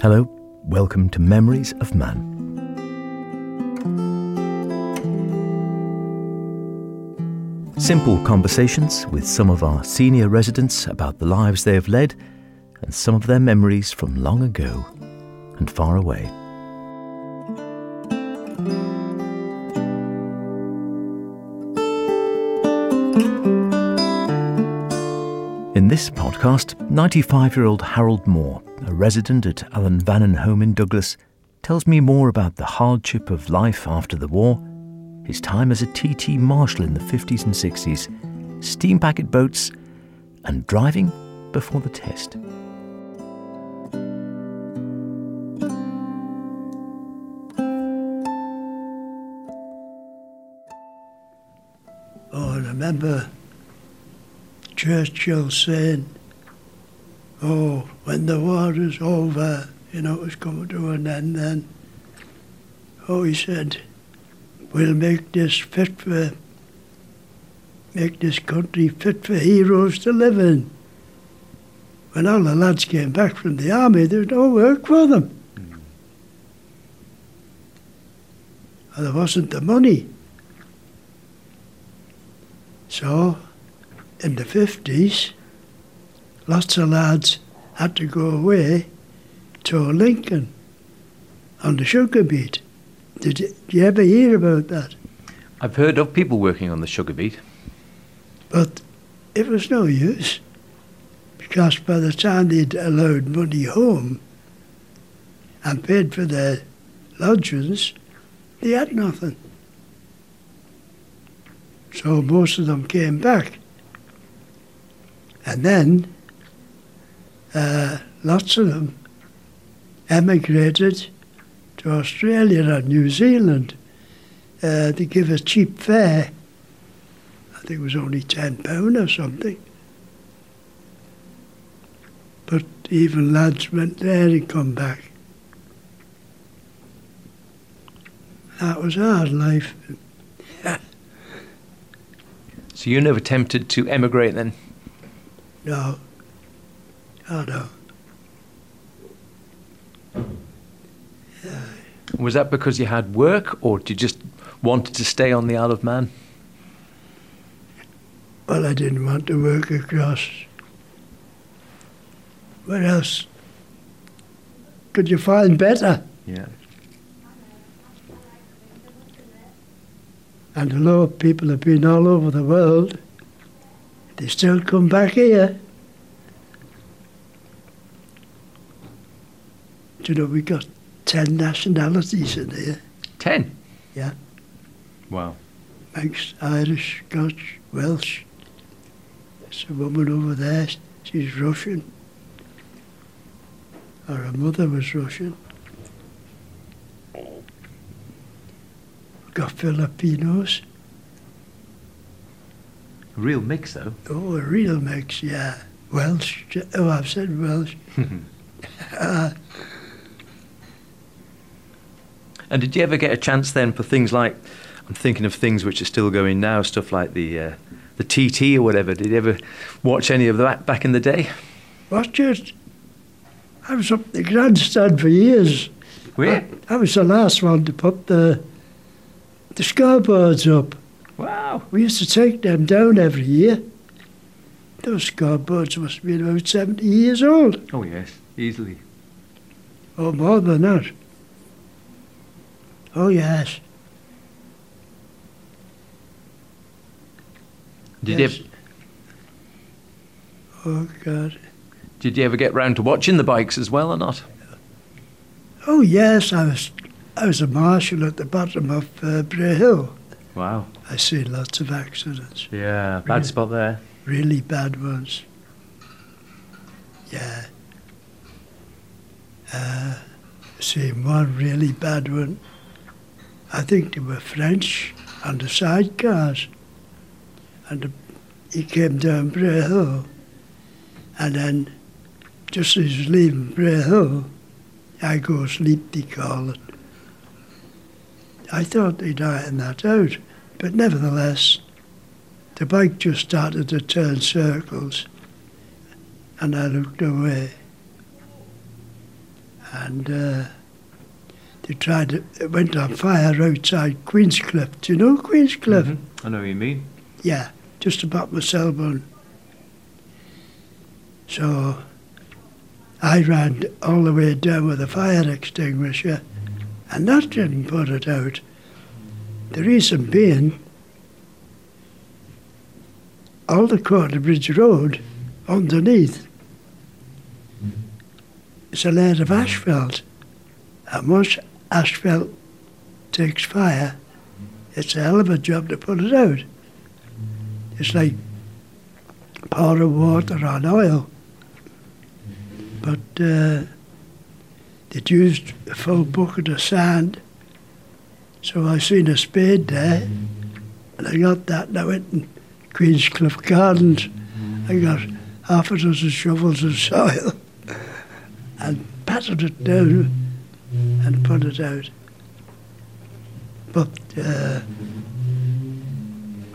Hello, welcome to Memories of Mann. Simple conversations with some of our senior residents about the lives they have led and some of their memories from long ago and far away. In this podcast, 95 year old Harold Moore, a resident at Ellan Vannin Home in Douglas, tells me more about the hardship of life after the war, his time as a TT marshal in the 50s and 60s, steam packet boats, and driving before the test. Oh, I remember Churchill saying, Oh, when the war is over, you know, it was coming to an end then. Oh, he said, We'll make this fit for, make this country fit for heroes to live in. When all the lads came back from the army, there was no work for them. And there wasn't the money. So, in the 50s, lots of lads had to go away to Lincoln on the sugar beet. Did you, did you ever hear about that? I've heard of people working on the sugar beet. But it was no use because by the time they'd allowed money home and paid for their lodgings, they had nothing. So most of them came back. And then uh, lots of them emigrated to Australia and New Zealand uh, to give a cheap fare. I think it was only £10 or something. But even lads went there and come back. That was hard life. So you never tempted to emigrate then? No. Oh no. Was that because you had work or did you just wanted to stay on the Isle of Man? Well, I didn't want to work across. Where else could you find better? Yeah. And although people have been all over the world, they still come back here. You know, we got 10 nationalities in here. Ten? Yeah. Wow. Manx, Irish, Scotch, Welsh. There's a woman over there, she's Russian. Or her mother was Russian. Got Filipinos. Real mix though. Oh, a real mix, yeah. Welsh. Oh, I've said Welsh. uh, And did you ever get a chance then for things like, I'm thinking of things which are still going now, stuff like the uh, the TT or whatever. Did you ever watch any of that back in the day? watch it. I was up the grandstand for years. Where? I was the last one to put the the scoreboards up. Wow. We used to take them down every year. Those scoreboards must have been about 70 years old, Oh yes, easily. or more than that. Oh, yes. Did yes. you Oh, God. did you ever get round to watching the bikes as well or not? Oh, yes, I was, I was a marshal at the bottom of uh, Bray Hill. Wow. I seen lots of accidents, Yeah, bad Really? spot there. really bad ones. Yeah. Uh, seen one really bad one. I think they were French on the sidecars. And the, he came down Bray Hill. And then, just as he was leaving Bray Hill, I go sleep, they call it. I thought they'd ironed that out, but nevertheless, the bike just started to turn circles, and I looked away. and uh, they tried it, it went on fire outside Queenscliff. Do you know Queenscliff? Mhm. I know what you mean. Yeah, just about my Selborne. So I ran all the way down with a fire extinguisher, and that didn't put it out. The reason being, all the Quarterbridge Road underneath is a layer of asphalt, and once asphalt takes fire, it's a hell of a job to put it out. It's like pouring water on oil. But uh, used a full bucket of sand, so I seen a spade there, and I got that, and I went in Queenscliff Gardens. I got half a dozen shovels of soil and patted it down put it out. But uh,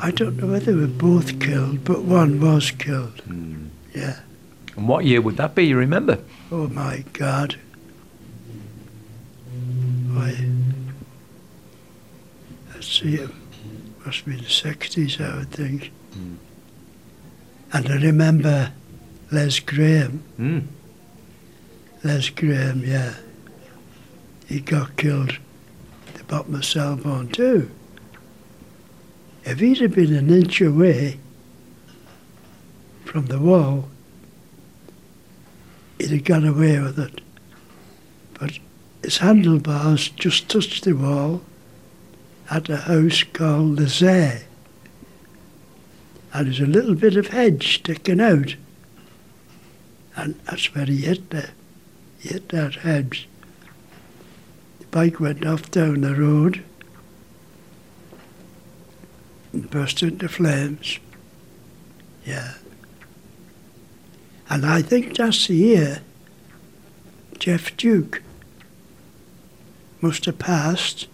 I don't know whether they were both killed, but one was killed. Yeah. And what year would that be? You remember? Oh my God. Why? Let's see, it must be the 60s, I would think. And I remember Les Graham. Mm. Les Graham, yeah. He got killed at the bottom Selborne too. If he'd have been an inch away from the wall, he'd have got away with it. But his handlebars just touched the wall at a house called the Zay. And there's a little bit of hedge sticking out. And that's where he hit the he hit that hedge. Bike went off down the road and burst into flames. Yeah. And I think that's the year Geoff Duke must have passed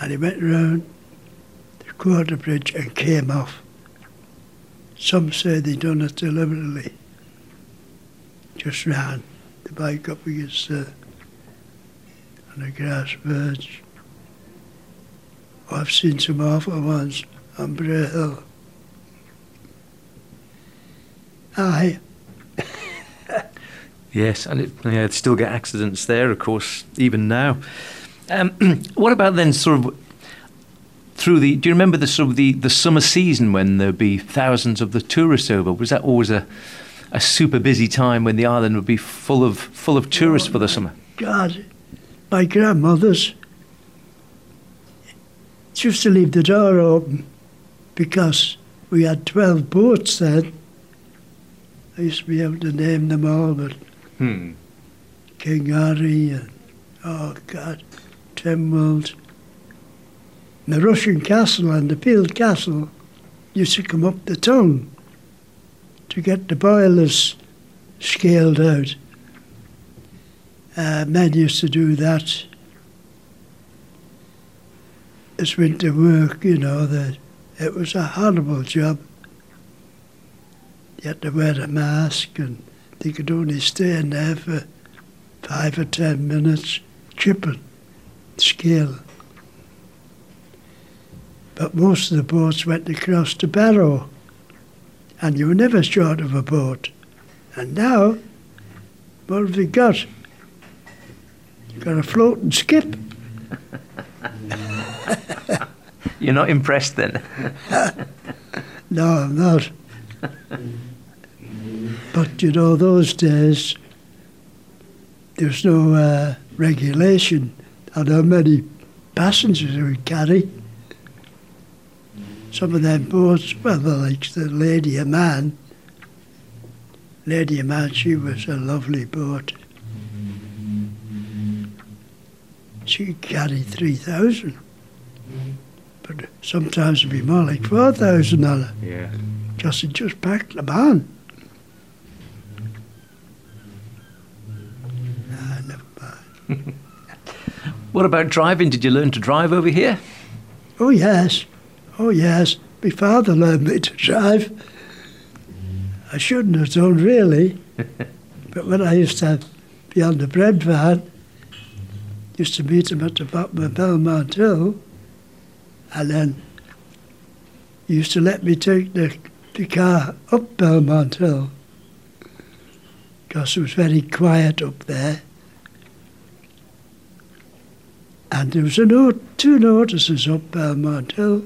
and he went round the quarter bridge and came off. Some say they done it deliberately. Just ran the bike up against the on the grass verge. Oh, I've seen some awful ones on Bray Hill. Aye, Yes, and it, yeah, still get accidents there, of course, even now. Um, what about then, sort of through the? Do you remember the sort of the, the summer season when there'd be thousands of the tourists over? Was that always a a super busy time when the island would be full of full of tourists for the summer? God, my grandmother's she used to leave the door open because we had 12 boats then. I used to be able to name them all, but Hmm. King Orry and, oh God, Tynwald. The Rushen Castle and the Peel Castle used to come up the tongue to get the boilers scaled out. Uh, men used to do that as winter work, you know, that it was a horrible job. You had to wear a mask and they could only stay in there for five or ten minutes, chipping, scale. But most of the boats went across to Barrow, and you were never short of a boat. And now, what have we got? You've got a floating skip. You're not impressed then? No, I'm not. but you know, those days, there's no uh, regulation on how many passengers we carry. Some of them boats, well, like the Lady of Man. Lady of Man, she was a lovely boat. She carry 3,000. But sometimes it'd be more like 4,000 on Yeah. because it just packed them on. Ah, never mind. What about driving? Did you learn to drive over here? Oh, yes. Oh, yes. My father learned me to drive. I shouldn't have done, really. but when I used to be on the bread van, Used to meet him at the bottom of Belmont Hill, and then he used to let me take the, the car up Belmont Hill because it was very quiet up there. And there was a note, two notices up Belmont Hill.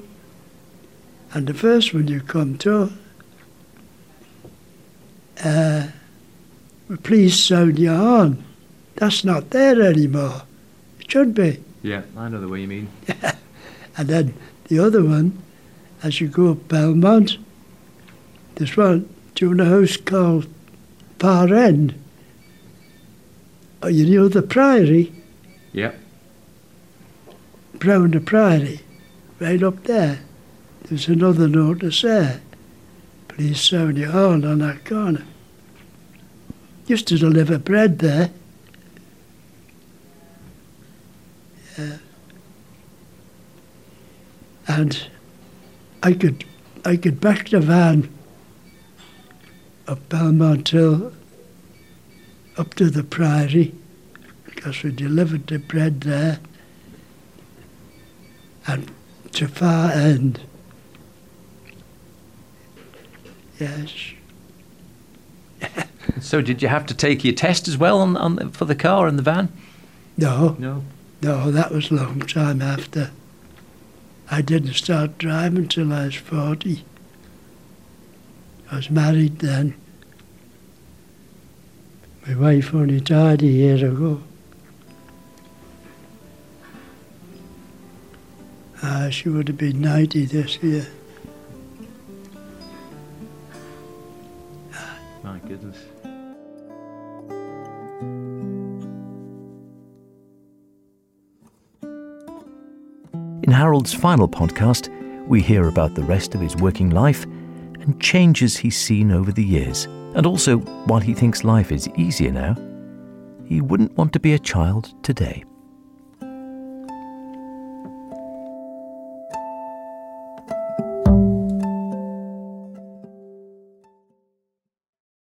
And the first one you come to, uh, please sound your horn. That's not there anymore. Should be. Yeah, I know the way you mean. And then the other one, as you go up Belmont, there's one, do you know a house called Par End? Oh, you know the Priory, Yeah. Brown the Priory, right up there. There's another notice there. Please sound your horn on that corner. Used to deliver bread there. Uh, and I could I could back the van up Belmont Hill up to the Priory because we delivered the bread there and to far end. Yes. So did you have to take your test as well on, on for the car and the van? No, No. No, that was a long time after. I didn't start driving till I was 40. I was married then. My wife only died a year ago. Ah, she would have been 90 this year. My goodness. In Harold's final podcast, we hear about the rest of his working life and changes he's seen over the years. And also, while he thinks life is easier now, he wouldn't want to be a child today.